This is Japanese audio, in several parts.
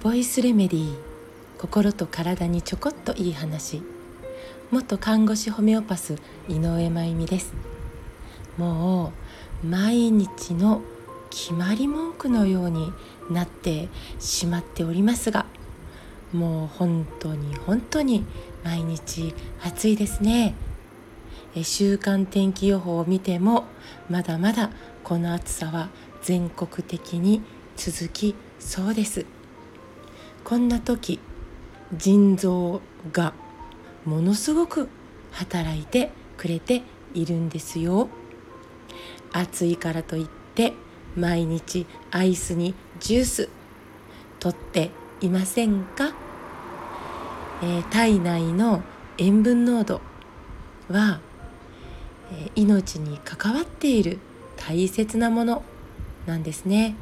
ボイスレメディー心と体にちょこっといい話。元看護師ホメオパス井上真由美です。もう毎日の決まり文句のようになってしまっておりますがもう本当に本当に毎日暑いですね。週間天気予報を見てもまだまだこの暑さは全国的に続きそうです。こんな時腎臓がものすごく働いてくれているんですよ。暑いからといって毎日アイスにジュースとっていませんか、えー、体内の塩分濃度は、え、命に関わっている大切なものなんですね。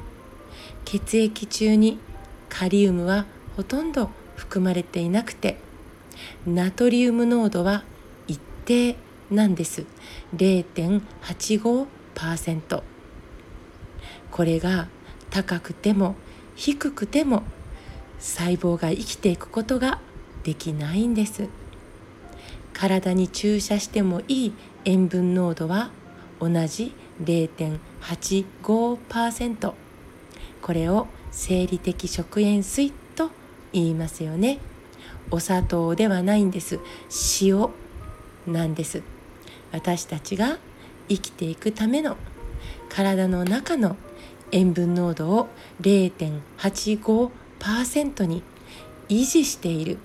血液中にカリウムはほとんど含まれていなくてナトリウム濃度は一定なんです。0.85%これが高くても低くても細胞が生きていくことができないんです。体に注射してもいい塩分濃度は同じ0.85%これを生理的食塩水と言いますよね。お砂糖ではないんです。塩なんです。私たちが生きていくための体の中の塩分濃度を0.85%に維持している。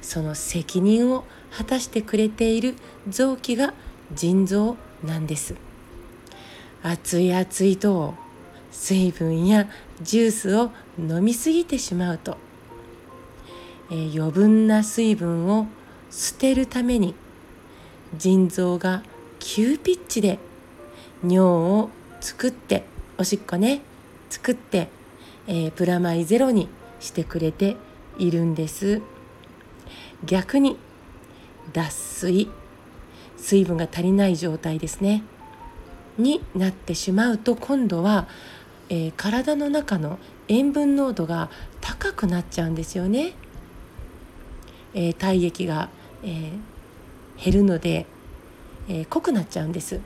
その責任を果たしてくれている臓器が腎臓なんです。暑い暑いと水分やジュースを飲みすぎてしまうと、えー、余分な水分を捨てるために腎臓が急ピッチで尿を作っておしっこね作って、えー、プラマイゼロにしてくれているんです。逆に脱水水分が足りない状態ですねになってしまうと今度はえー、体の中の塩分濃度が高くなっちゃうんですよね。えー、体液が、えー、減るので、え濃くなっちゃうんです。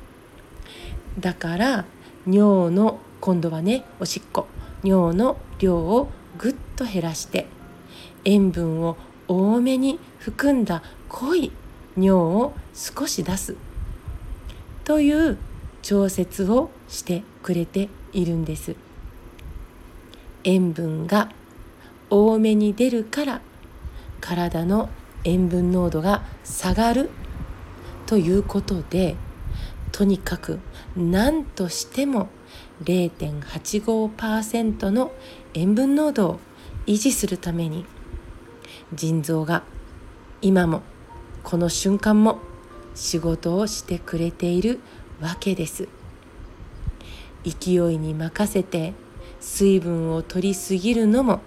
だから尿の今度はねおしっこ尿の量をぐっと減らして塩分を多めに含んだ濃い尿を少し出す。という調節をしてくれているんです。塩分が多めに出るから体の塩分濃度が下がる。ということでとにかく何としても0.85%の塩分濃度を維持するために腎臓が今もこの瞬間も仕事をしてくれているわけです。勢いに任せて水分を取りすぎるのも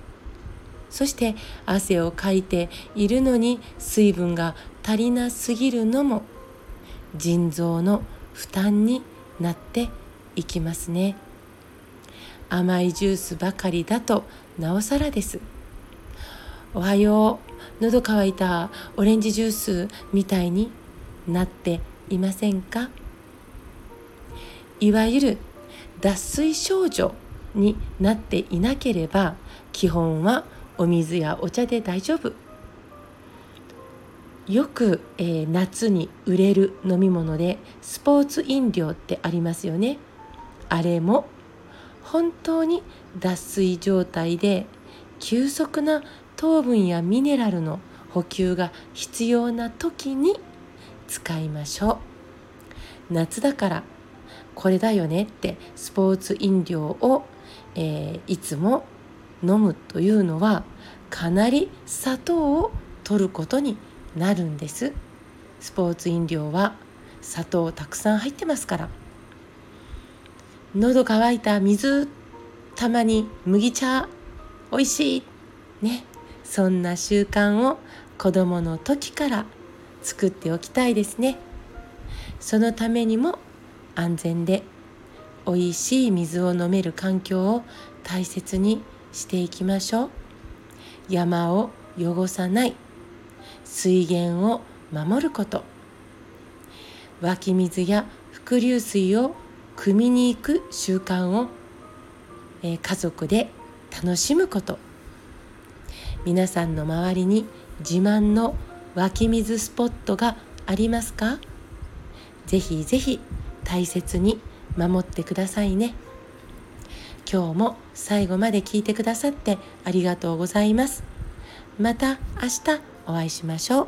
そして汗をかいているのに水分が足りなすぎるのも腎臓の負担になっていきますね甘いジュースばかりだとなおさらですおはよう。喉乾いたオレンジジュースみたいになっていませんか？いわゆる脱水症状になっていなければ基本はお水やお茶で大丈夫。よく、えー、夏に売れる飲み物でスポーツ飲料ってありますよね。あれも本当に脱水状態で急速な糖分やミネラルの補給が必要な時に使いましょう。夏だからこれだよねってスポーツ飲料を、えー、いつも飲むというのはかなり砂糖を取ることになるんです。スポーツ飲料は砂糖たくさん入ってますから。喉乾いた水たまに麦茶おいしい。ね。そんな習慣を子どもの時から作っておきたいですね。そのためにも安全で美味しい水を飲める環境を大切にしていきましょう。山を汚さない水源を守ること。湧き水や伏流水を汲みに行く習慣を、えー、家族で楽しむこと。皆さんの周りに自慢の湧き水スポットがありますか？ぜひぜひ大切に守ってくださいね。今日も最後まで聞いてくださってありがとうございます。また明日お会いしましょう。